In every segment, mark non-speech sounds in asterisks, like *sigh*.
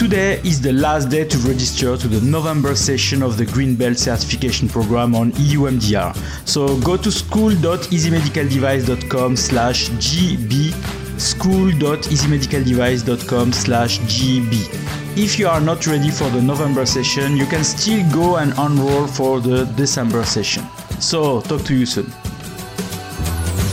Today is the last day to register to the November session of the Green Belt certification program on EU MDR. So go to school.easymedicaldevice.com slash GB school.easymedicaldevice.com slash GB. If you are not ready for the November session, you can still go and enroll for the December session. So talk to you soon.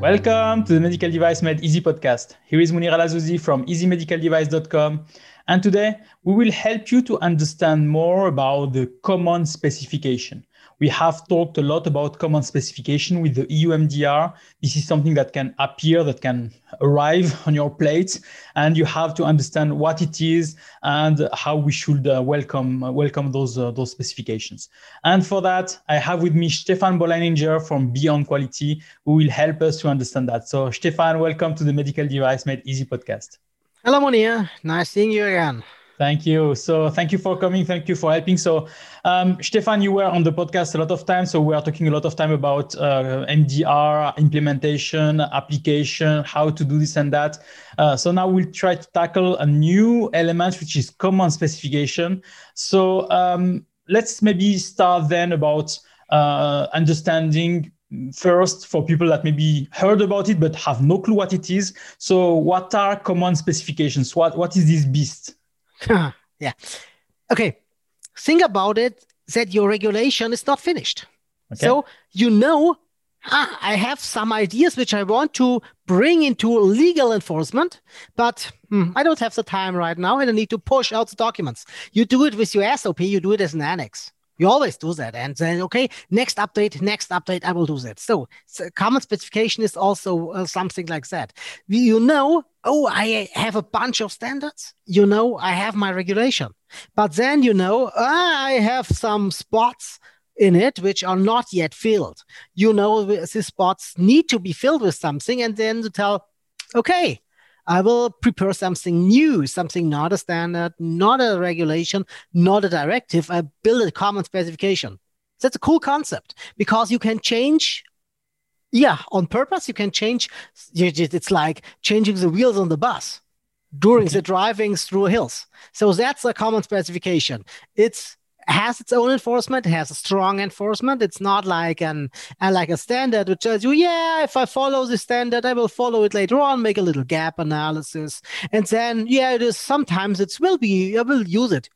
Welcome to the Medical Device Made Easy podcast. Here is Monir El Azzouzi from easymedicaldevice.com. And today we will help you to understand more about the common specification. We have talked a lot about common specification with the EU MDR. This is something that can appear, that can arrive on your plate, and you have to understand what it is and how we should uh, welcome uh, welcome those uh, those specifications. And for that, I have with me Stefan Bolleininger from Beyond Quality, who will help us to understand that. So, Stefan, welcome to the Medical Device Made Easy podcast. Hello, Monia. Nice seeing you again. Thank you. So thank you for coming. Thank you for helping. So um, Stefan, you were on the podcast a lot of time. So we are talking a lot of time about uh, MDR implementation, application, how to do this and that. Uh, so now we'll try to tackle a new element, which is common specification. So um, let's maybe start then about uh, understanding first for people that maybe heard about it but have no clue what it is. So what are common specifications? What what is this beast? *laughs* yeah. Okay. Think about it that your regulation is not finished. Okay. So you know, ah, I have some ideas which I want to bring into legal enforcement, but hmm, I don't have the time right now and I need to push out the documents. You do it with your SOP, you do it as an annex. You always do that and then, okay, next update, next update, I will do that. So, so common specification is also uh, something like that. You know, oh, I have a bunch of standards. You know, I have my regulation. But then, you know, I have some spots in it which are not yet filled. You know, these spots need to be filled with something and then to tell, okay, I will prepare something new, something not a standard, not a regulation, not a directive. I build a common specification. That's a cool concept because you can change. Yeah, on purpose, you can change. It's like changing the wheels on the bus during mm-hmm. the driving through hills. So that's a common specification. It's has its own enforcement, has a strong enforcement. It's not like an like a standard which tells you, yeah, if I follow the standard, I will follow it later on, make a little gap analysis. And then, yeah, it is sometimes it will be, I will use it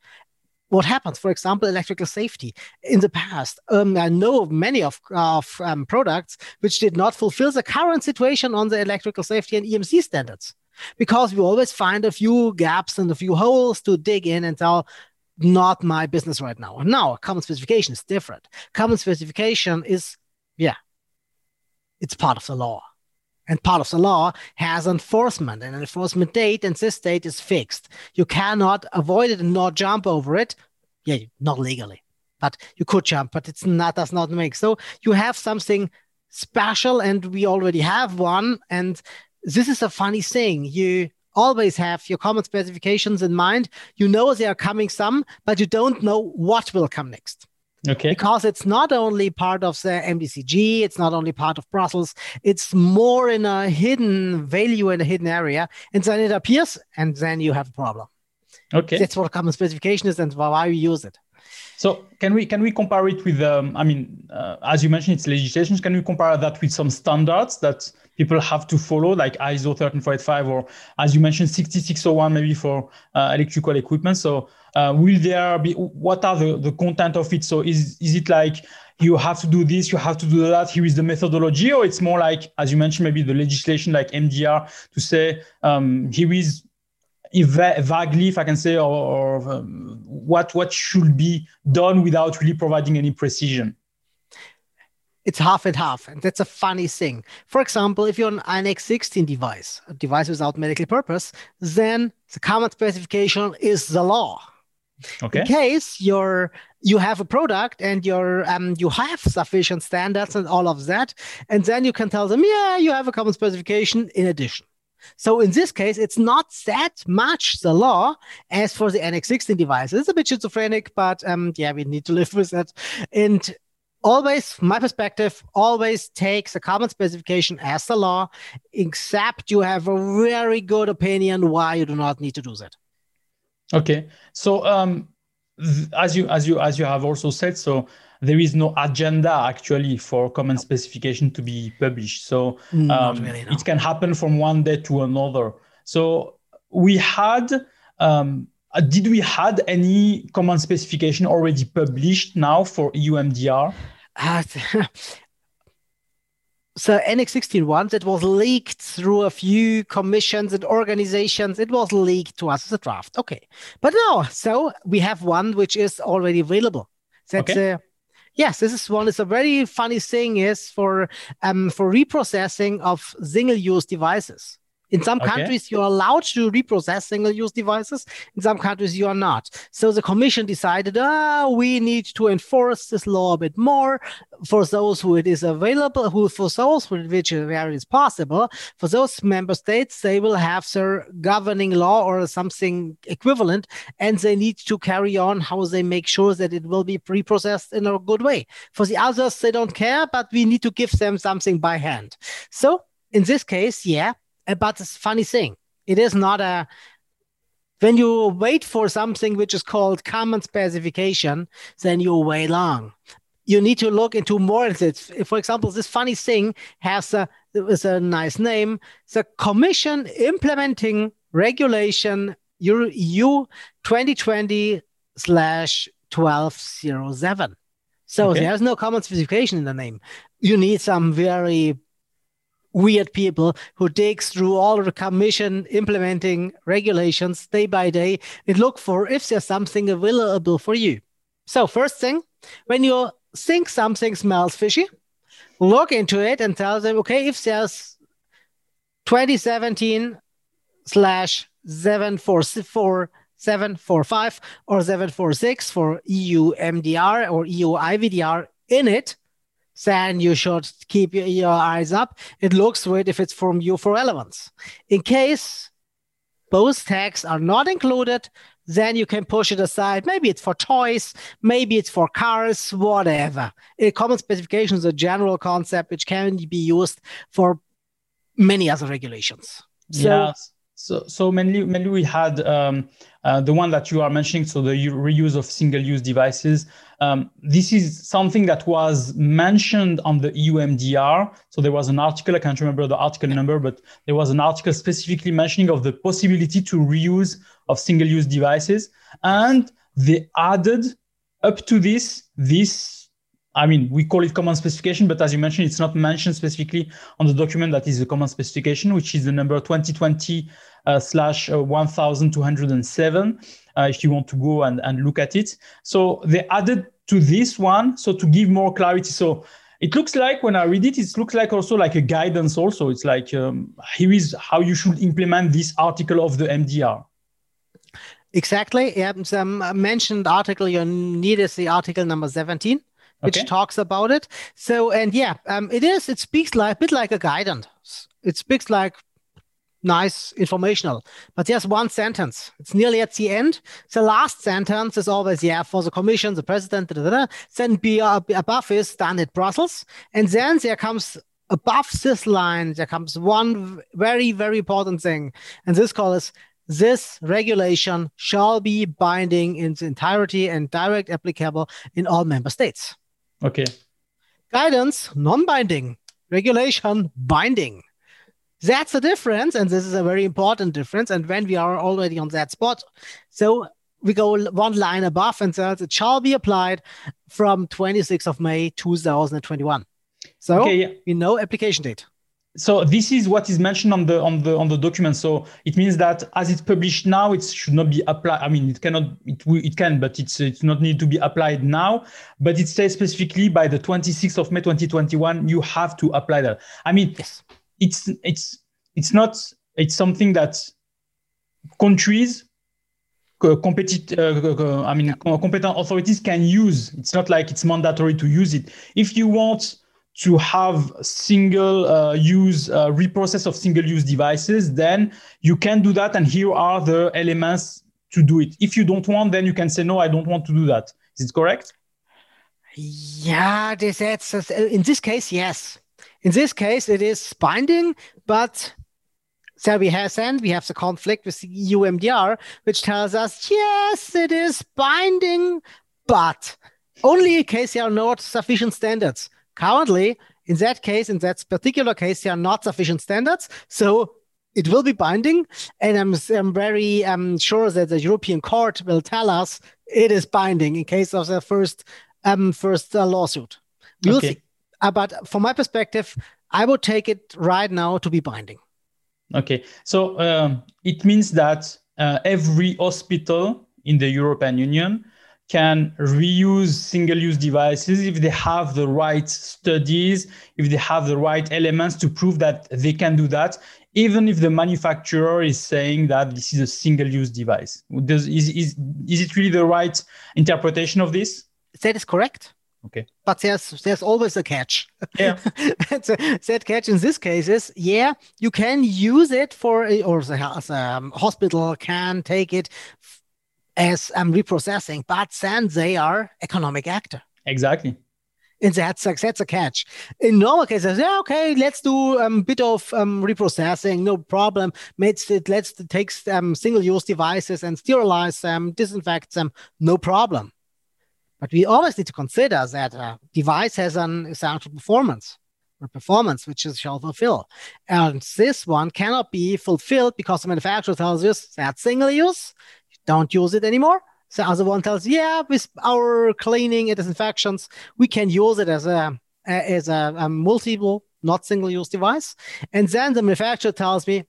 what happens, for example, electrical safety. In the past, um, I know many of, of um, products which did not fulfill the current situation on the electrical safety and EMC standards because we always find a few gaps and a few holes to dig in and tell not my business right now. Now, common specification is different. Common specification is, yeah, it's part of the law. And part of the law has enforcement, and an enforcement date, and this date is fixed. You cannot avoid it and not jump over it. Yeah, not legally, but you could jump, but it's not does not make. So you have something special, and we already have one. And this is a funny thing. You always have your common specifications in mind. You know they are coming some, but you don't know what will come next. Okay. Because it's not only part of the MDCG, it's not only part of Brussels, it's more in a hidden value in a hidden area. And then it appears, and then you have a problem. Okay. That's what common specification is and why we use it. So can we can we compare it with um, I mean uh, as you mentioned it's legislations. can we compare that with some standards that people have to follow like ISO 13485 or as you mentioned 60601 maybe for uh, electrical equipment so uh, will there be what are the, the content of it so is is it like you have to do this you have to do that here is the methodology or it's more like as you mentioned maybe the legislation like MDR to say um, here is vaguely, if I can say, or, or um, what what should be done without really providing any precision? It's half and half, and that's a funny thing. For example, if you're an Annex 16 device, a device without medical purpose, then the common specification is the law. Okay. In case you're you have a product and you're um, you have sufficient standards and all of that, and then you can tell them, yeah, you have a common specification in addition. So in this case, it's not that much the law as for the Annex 16 devices. It's a bit schizophrenic, but um, yeah, we need to *laughs* live with that. And always, my perspective, always takes a common specification as the law, except you have a very good opinion why you do not need to do that. Okay, so um, th- as you as you as you have also said, so there is no agenda actually for common specification to be published. So um, really, no. it can happen from one day to another. So we had, um, uh, did we had any common specification already published now for EU MDR? Uh, *laughs* so Annex 16 once it was leaked through a few commissions and organizations. It was leaked to us as a draft. Okay, but now so we have one which is already available. That's okay. uh, Yes, this is one. It's a very funny thing is for um, for reprocessing of single-use devices. In some okay. countries, you're allowed to reprocess single use devices. In some countries, you are not. So the commission decided, ah, we need to enforce this law a bit more for those who it is available, who for those for which where it is possible. For those member states, they will have their governing law or something equivalent, and they need to carry on how they make sure that it will be reprocessed in a good way. For the others, they don't care, but we need to give them something by hand. So in this case, yeah, but it's funny thing. It is not a when you wait for something which is called common specification, then you wait long. You need to look into more. For example, this funny thing has a, is a nice name. The Commission Implementing Regulation EU 2020 slash 1207. So okay. there's no common specification in the name. You need some very weird people who digs through all the commission implementing regulations day by day and look for if there's something available for you. So first thing, when you think something smells fishy, look into it and tell them, okay, if there's 2017 slash 744 745 or 746 for EU MDR or EU IVDR in it, then you should keep your, eyes up. It looks weird if it's from you for relevance. In case both tags are not included, then you can push it aside. Maybe it's for toys, maybe it's for cars, whatever. A common specification is a general concept which can be used for many other regulations. So, yes. So, so mainly, mainly we had um, uh, the one that you are mentioning, so the reuse of single-use devices. Um, this is something that was mentioned on the EU MDR. So there was an article, I can't remember the article number, but there was an article specifically mentioning of the possibility to reuse of single-use devices. And they added up to this, this I mean, we call it common specification, but as you mentioned, it's not mentioned specifically on the document that is the common specification, which is the number 2020 uh, slash uh, 1207, uh, if you want to go and, and look at it. So they added to this one, so to give more clarity. So it looks like when I read it, it looks like also like a guidance also. It's like, um, here is how you should implement this article of the MDR. Exactly. Yeah, some mentioned article you need is the article number 17 which okay. talks about it. So, and yeah, um, it is, it speaks like a bit like a guidance. It speaks like nice informational, but there's one sentence. It's nearly at the end. The last sentence is always, yeah, for the commission, the president, da, da, da. then be, uh, above is done at Brussels. And then there comes above this line, there comes one very, very important thing. And this call is this regulation shall be binding in its entirety and direct applicable in all member states. Okay. Guidance, non binding. Regulation, binding. That's the difference. And this is a very important difference. And when we are already on that spot, so we go one line above and says it shall be applied from 26th of May 2021. So okay, yeah. we know application date so this is what is mentioned on the on the on the document so it means that as it's published now it should not be applied i mean it cannot it it can but it's it's not need to be applied now but it says specifically by the 26th of may 2021 you have to apply that i mean yes. it's it's it's not it's something that countries uh, competent, uh, uh, uh, I mean, competent authorities can use. It's not like it's mandatory to use it. If you want to have single uh, use uh, reprocess of single use devices, then you can do that. And here are the elements to do it. If you don't want, then you can say, no, I don't want to do that. Is it correct? Yeah, this, that's, in this case, yes. In this case, it is binding, but so we have then we have the conflict with the EU MDR, which tells us yes, it is binding, but only in case there are not sufficient standards. Currently, in that case, in that particular case, there are not sufficient standards. So it will be binding. And I'm, I'm very um, sure that the European Court will tell us it is binding in case of the first um, first uh, lawsuit. We'll okay. see. Uh, but from my perspective, I would take it right now to be binding. Okay, so um, it means that uh, every hospital in the European Union can reuse single-use devices if they have the right studies, if they have the right elements to prove that they can do that, even if the manufacturer is saying that this is a single-use device. Does, is, is, is it really the right interpretation of this? That is correct. Okay. But there's there's always a catch. Yeah. *laughs* that catch in this case is yeah, you can use it for or the, the um, hospital can take it as um, reprocessing, but then they are economic actor. Exactly. And that's that's a catch. In normal cases, yeah, okay, let's do a um, bit of um, reprocessing, no problem. Let's let's take um, single-use devices and sterilize them, disinfect them, no problem. But we always need to consider that a device has an essential performance or performance which it shall fulfill. And this one cannot be fulfilled because the manufacturer tells us that's single use, don't use it anymore. The other one tells, yeah, with our cleaning and disinfections, we can use it as a as a, a multiple, not single use device. And then the manufacturer tells me,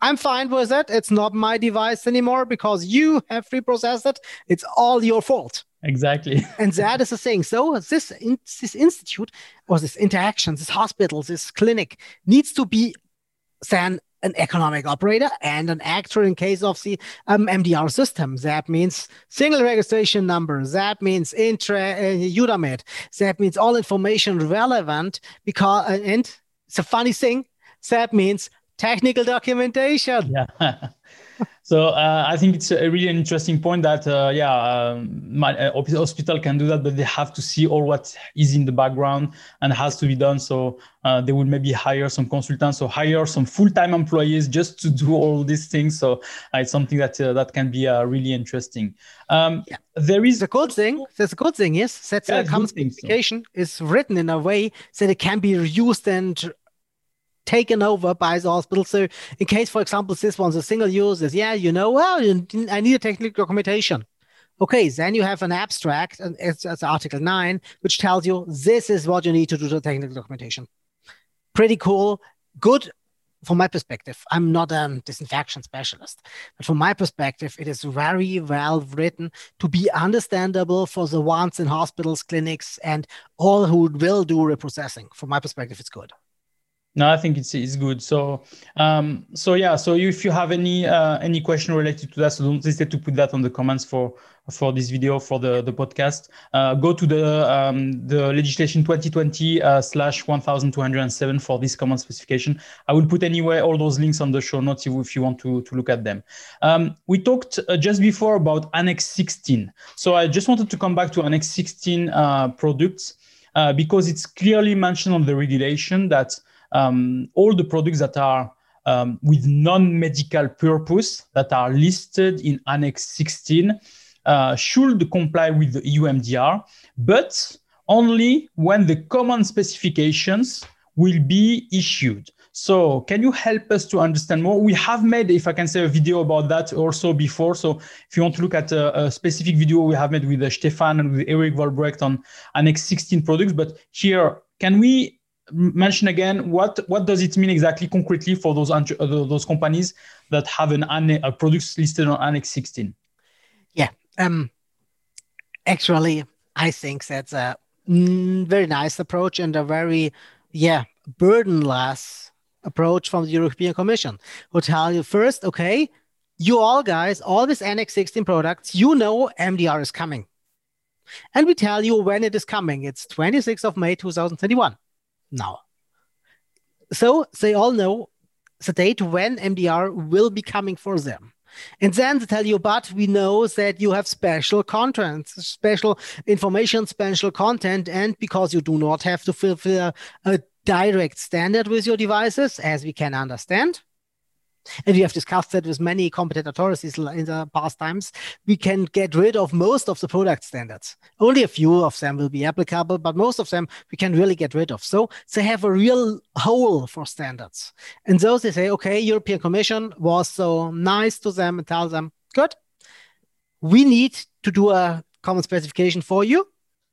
I'm fine with it. It's not my device anymore because you have reprocessed it. It's all your fault. Exactly. *laughs* and that is the thing. So this in, this institute or this interaction, this hospital, this clinic needs to be then an economic operator and an actor in case of the um, MDR system. That means single registration number. That means intra uh, EUDAMED. That means all information relevant because uh, and it's a funny thing. That means technical documentation. Yeah. *laughs* so uh, I think it's a really an interesting point that uh, yeah, um, my uh, hospital can do that, but they have to see all what is in the background and has to be done. So uh, they will maybe hire some consultants or hire some full-time employees just to do all these things. So uh, it's something that uh, that can be really interesting. Um, yeah. There is a good thing. There's a good thing is that yeah, the common specification so. is written in a way that it can be reused and taken over by the hospital. So in case, for example, this one's a single use, is yeah, you know, well, I need a technical documentation. Okay, then you have an abstract, and it's, it's Article 9, which tells you this is what you need to do the technical documentation. Pretty cool. Good from my perspective. I'm not a disinfection specialist, but from my perspective, it is very well written to be understandable for the ones in hospitals, clinics, and all who will do reprocessing. From my perspective, it's good. No, I think it's it's good. So um, so yeah. So if you have any uh, any question related to that, so don't hesitate to put that on the comments for for this video for the the podcast. Uh, go to the um, the legislation 2020 uh, slash 1207 for this common specification. I will put anyway all those links on the show notes if, if you want to to look at them. Um, we talked uh, just before about Annex 16. So I just wanted to come back to Annex 16 uh, products because it's clearly mentioned on the regulation that um, all the products that are um, with non-medical purpose that are listed in Annex 16 uh, should comply with the EU MDR, but only when the common specifications will be issued. So can you help us to understand more? We have made, if I can say, a video about that also before. So if you want to look at a, a specific video we have made with uh, Stefan and with Eric Volbrecht on Annex 16 products, but here, can we mention again what what does it mean exactly concretely for those uh, those companies that have an a products listed on Annex 16? Yeah, um, actually, I think that's a very nice approach and a very yeah burdenless approach from the European Commission, who tell you first, okay, you all guys, all these Annex 16 products, you know MDR is coming. And we tell you when it is coming. It's 26th of May 2021 now. So they all know the date when MDR will be coming for them. And then they tell you, but we know that you have special content, special information, special content, and because you do not have to fulfill a direct standard with your devices, as we can understand, and we have discussed that with many competent authorities in the past times, we can get rid of most of the product standards. Only a few of them will be applicable, but most of them we can really get rid of. So they have a real hole for standards. And those they say, okay, European Commission was so nice to them and tell them, good, we need to do a common specification for you.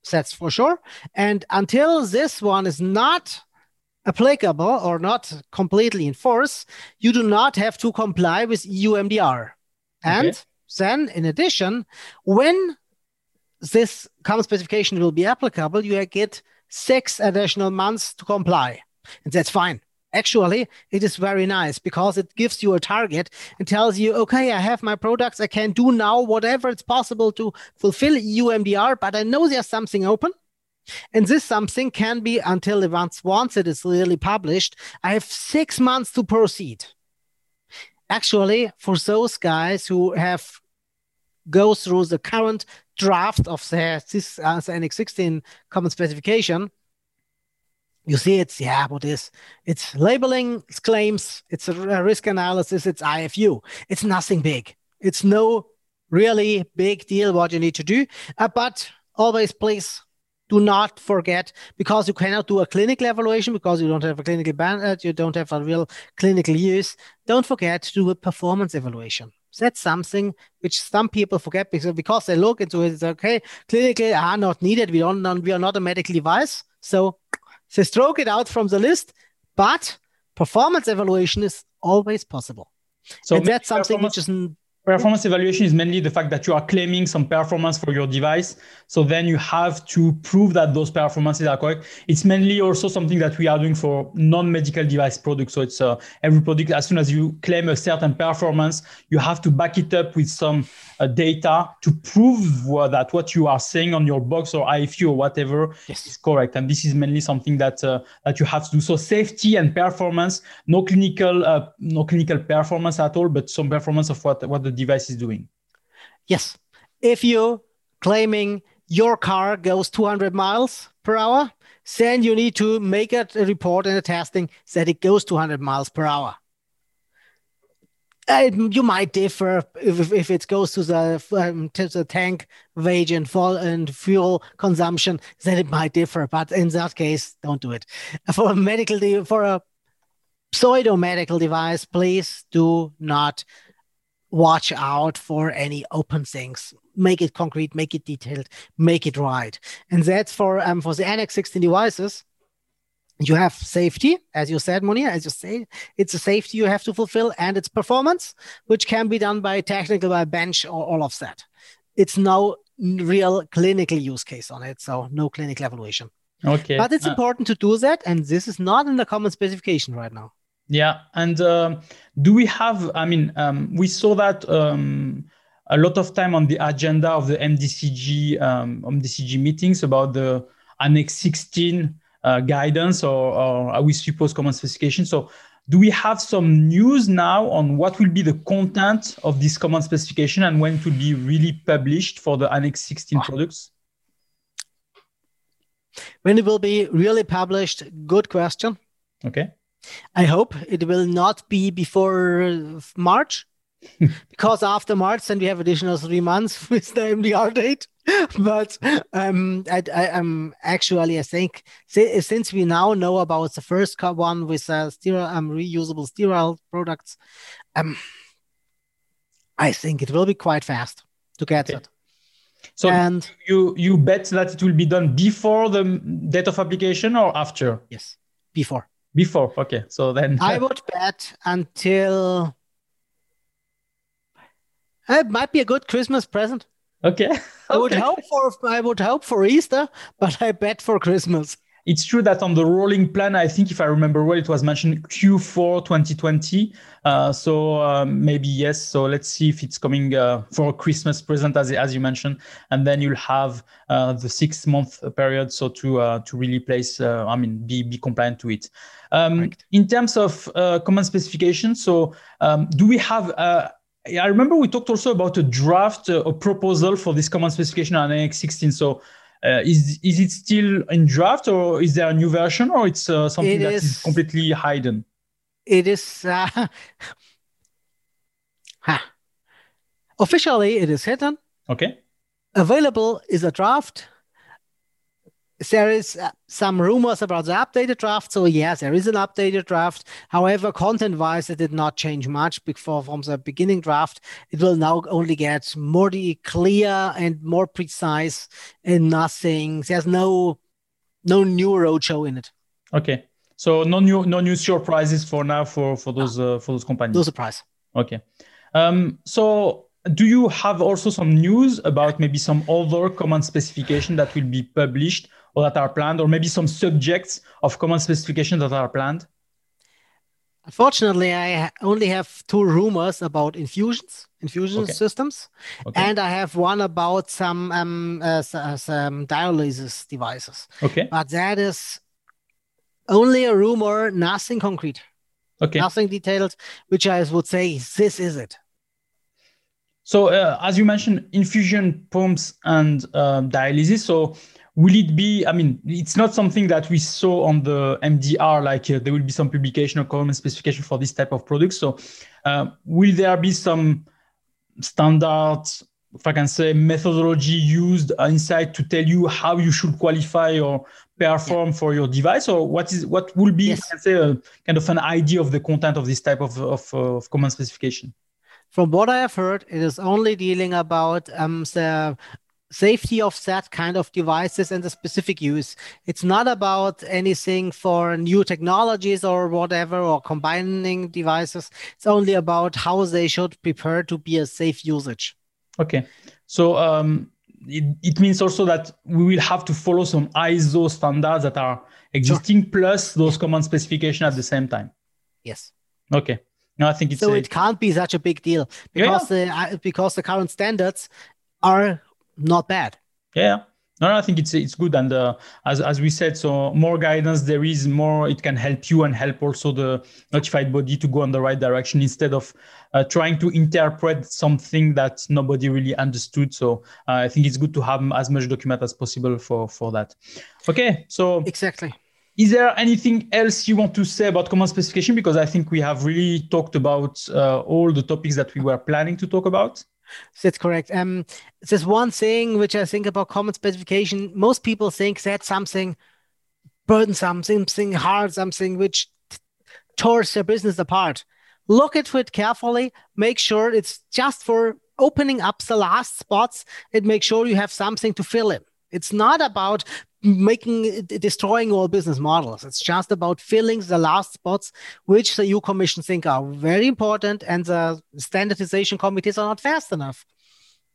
That's for sure. And until this one is not applicable or not completely in force, you do not have to comply with EU MDR. And okay. then, in addition, when this common specification will be applicable, you get six additional months to comply. And that's fine. Actually, it is very nice because it gives you a target and tells you, okay, I have my products. I can do now whatever it's possible to fulfill EU MDR, but I know there's something open. And this something can be until once once it is really published. I have six months to proceed. Actually, for those guys who have go through the current draft of the, this uh, the Annex 16 common specification, you see it's yeah what is it's labeling it's claims it's a risk analysis it's ifu it's nothing big it's no really big deal what you need to do uh, but always please do not forget because you cannot do a clinical evaluation because you don't have a clinical ban uh, you don't have a real clinical use don't forget to do a performance evaluation. That's something which some people forget because, because they look into it it's okay clinical are not needed. We don't we are not a medical device. So they stroke it out from the list but performance evaluation is always possible. So and that's something which is performance evaluation is mainly the fact that you are claiming some performance for your device. So then you have to prove that those performances are correct. It's mainly also something that we are doing for non-medical device products. So it's uh, every product, as soon as you claim a certain performance, you have to back it up with some uh, data to prove that what you are saying on your box or IFU or whatever yes. is correct. And this is mainly something that uh, that you have to do. So safety and performance, no clinical, uh, no clinical performance at all, but some performance of what, what the device is doing. Yes. If you're claiming your car goes 200 miles per hour, then you need to make a report and a testing that it goes 200 miles per hour. Uh, you might differ if, if it goes to the um, to the tank wage and fall and fuel consumption, then it might differ. But in that case, don't do it. For a medical for a pseudo medical device, please do not watch out for any open things. Make it concrete, make it detailed, make it right. And that's for um for the Annex 16 devices. You have safety, as you said, Monia, as you say, it's a safety you have to fulfill, and it's performance, which can be done by technical, by bench, or all of that. It's no real clinical use case on it, so no clinical evaluation. Okay. But it's uh, important to do that, and this is not in the common specification right now. Yeah, and uh, do we have? I mean, um, we saw that um, a lot of time on the agenda of the MDCG um, MDCG meetings about the Annex 16 uh, guidance, or, or we suppose common specification. So, do we have some news now on what will be the content of this common specification and when it will be really published for the Annex 16 products? When it will be really published? Good question. Okay. I hope it will not be before March, *laughs* because after March, then we have additional three months *laughs* with the MDR date. *laughs* but um, I, I, am actually, I think, since we now know about the first one with uh, sterile, um, reusable sterile products, um, I think it will be quite fast to get okay. it. So and you you bet that it will be done before the date of application or after? Yes, before. Before, okay. So then I *laughs* would bet until it might be a good Christmas present. Okay. okay. I would hope for I would hope for Easter, but I bet for Christmas. It's true that on the rolling plan, I think if I remember well, it was mentioned Q4 2020. Uh, so um, maybe yes. So let's see if it's coming uh, for a Christmas present, as as you mentioned, and then you'll have uh, the six month period, so to uh, to really place, uh, I mean, be be compliant to it. Um, in terms of uh, command specification, so um, do we have? I remember we talked also about a draft, a proposal for this command specification on Annex 16. So uh, is is it still in draft, or is there a new version, or it's uh, something it that is, is, completely hidden? It is. Uh, *laughs* Officially, it is hidden. Okay. Available is a draft there is uh, some rumors about the updated draft. So yes, there is an updated draft. However, content-wise, it did not change much before from the beginning draft. It will now only get more clear and more precise and nothing. There's no no new roadshow in it. Okay. So no new no new surprises for now for for those uh, for those companies. No surprise. Okay. Um, so do you have also some news about maybe some other command specification that will be published or that are planned, or maybe some subjects of common specification that are planned? Unfortunately, I only have two rumors about infusions, infusion okay. systems, okay. and I have one about some um, uh, some dialysis devices. Okay, but that is only a rumor, nothing concrete. Okay, nothing detailed, which I would say this is it. So, uh, as you mentioned, infusion pumps and um, dialysis. So, will it be i mean it's not something that we saw on the mdr like uh, there will be some publication or common specification for this type of products so uh, will there be some standard if i can say methodology used inside to tell you how you should qualify or perform yeah. for your device or what is what will be yes. say a kind of an idea of the content of this type of, of, of common specification from what I have heard, it is only dealing about um, the safety of that kind of devices and the specific use. It's not about anything for new technologies or whatever or combining devices. It's only about how they should prepare to be a safe usage. Okay. So um, it, it means also that we will have to follow some ISO standards that are existing sure. plus those command specification at the same time. Yes. Okay. No, I think it's so. A... It can't be such a big deal because yeah. the because the current standards are not bad. Yeah. No, no, I think it's it's good, and uh, as as we said, so more guidance there is, more it can help you and help also the notified body to go in the right direction instead of uh, trying to interpret something that nobody really understood. So uh, I think it's good to have as much document as possible for for that. Okay, so exactly. Is there anything else you want to say about command specification? Because I think we have really talked about uh, all the topics that we were planning to talk about. That's correct. Um, there's one thing which I think about common specification. Most people think that's something burdensome, something hard, something which tears their business apart. Look at it carefully. Make sure it's just for opening up the last spots and make sure you have something to fill in. It's not about making destroying all business models. It's just about filling the last spots, which the EU Commission think are very important, and the standardization committees are not fast enough.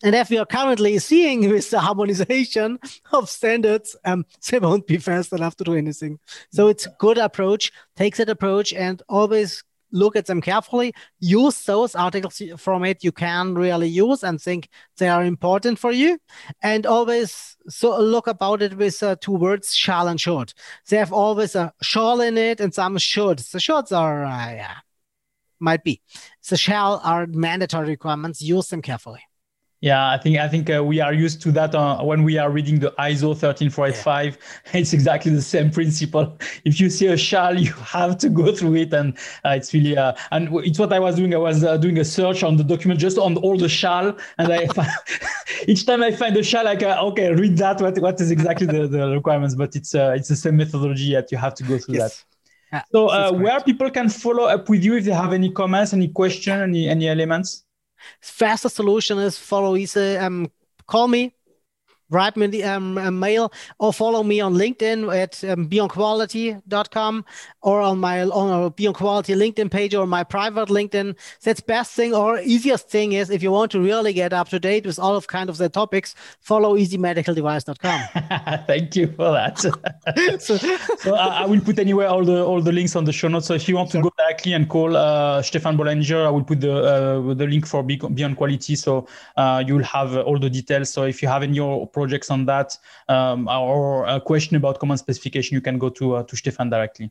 And as we are currently seeing *laughs* with the harmonization of standards, um, *laughs* they won't be fast enough to do anything. So it's a good approach. Take that approach and always look at them carefully, use those articles from it you can really use and think they are important for you, and always so look about it with uh, two words, shall and should. They have always a shall in it and some should. The shoulds are, uh, yeah, might be. The shall are mandatory requirements. Use them carefully. Yeah, I think I think uh, we are used to that uh, when we are reading the ISO 13485. Yeah. *laughs* It's exactly the same principle. *laughs* If you see a shell, *laughs* you have to go through it, and uh, it's really uh, and it's what I was doing. I was uh, doing a search on the document just on all the shell, and I each time I find a shell, like uh, okay, read that. What what is exactly the, the requirements? But it's it's the same methodology that you have to go through yes. that. so where people can follow up with you if they have any comments, any question, any any elements. Faster solution is follow easy. Um, call me. Write me um, a mail or follow me on LinkedIn at um, beyondquality.com or on my on Beyond Quality LinkedIn page or my private LinkedIn. That's best thing or easiest thing is if you want to really get up to date with all of kind of the topics, follow easymedicaldevice.com. *laughs* Thank you for that. *laughs* so, so I, I, will put anywhere all the all the links on the show notes. So if you want to go directly and call uh, Stefan Bollinger, I will put the uh, the link for Beyond Quality. So uh, you will have all the details. So if you have any projects on that um, or a question about command specification, you can go to uh, to Stefan directly.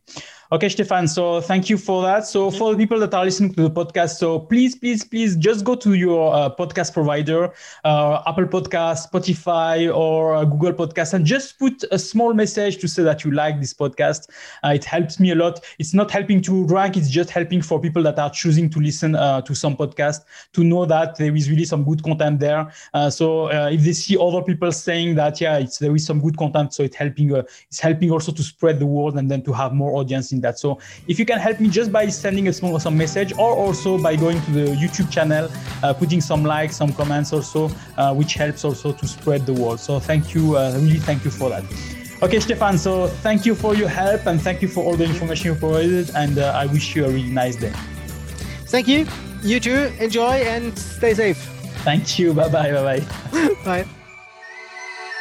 Okay, Stefan. So thank you for that. So for the people that are listening to the podcast, so please, please, please just go to your uh, podcast provider, uh, Apple Podcast, Spotify, or uh, Google Podcast, and just put a small message to say that you like this podcast. Uh, it helps me a lot. It's not helping to rank; it's just helping for people that are choosing to listen uh, to some podcast to know that there is really some good content there. Uh, so if they see other saying that, yeah, it's there is some good content, so it's helping. it's helping also to spread the word and then to have more audience in that. So if you can help me just by sending a small some message or also by going to the YouTube channel, uh, putting some likes, some comments also, uh, which helps also to spread the word. So thank you, uh, really thank you for that. Okay, Stefan. So thank you for your help and thank you for all the information you provided. And uh, I wish you a really nice day. Thank you. You too. Enjoy and stay safe. Thank you. *laughs* Bye bye. Bye bye. bye.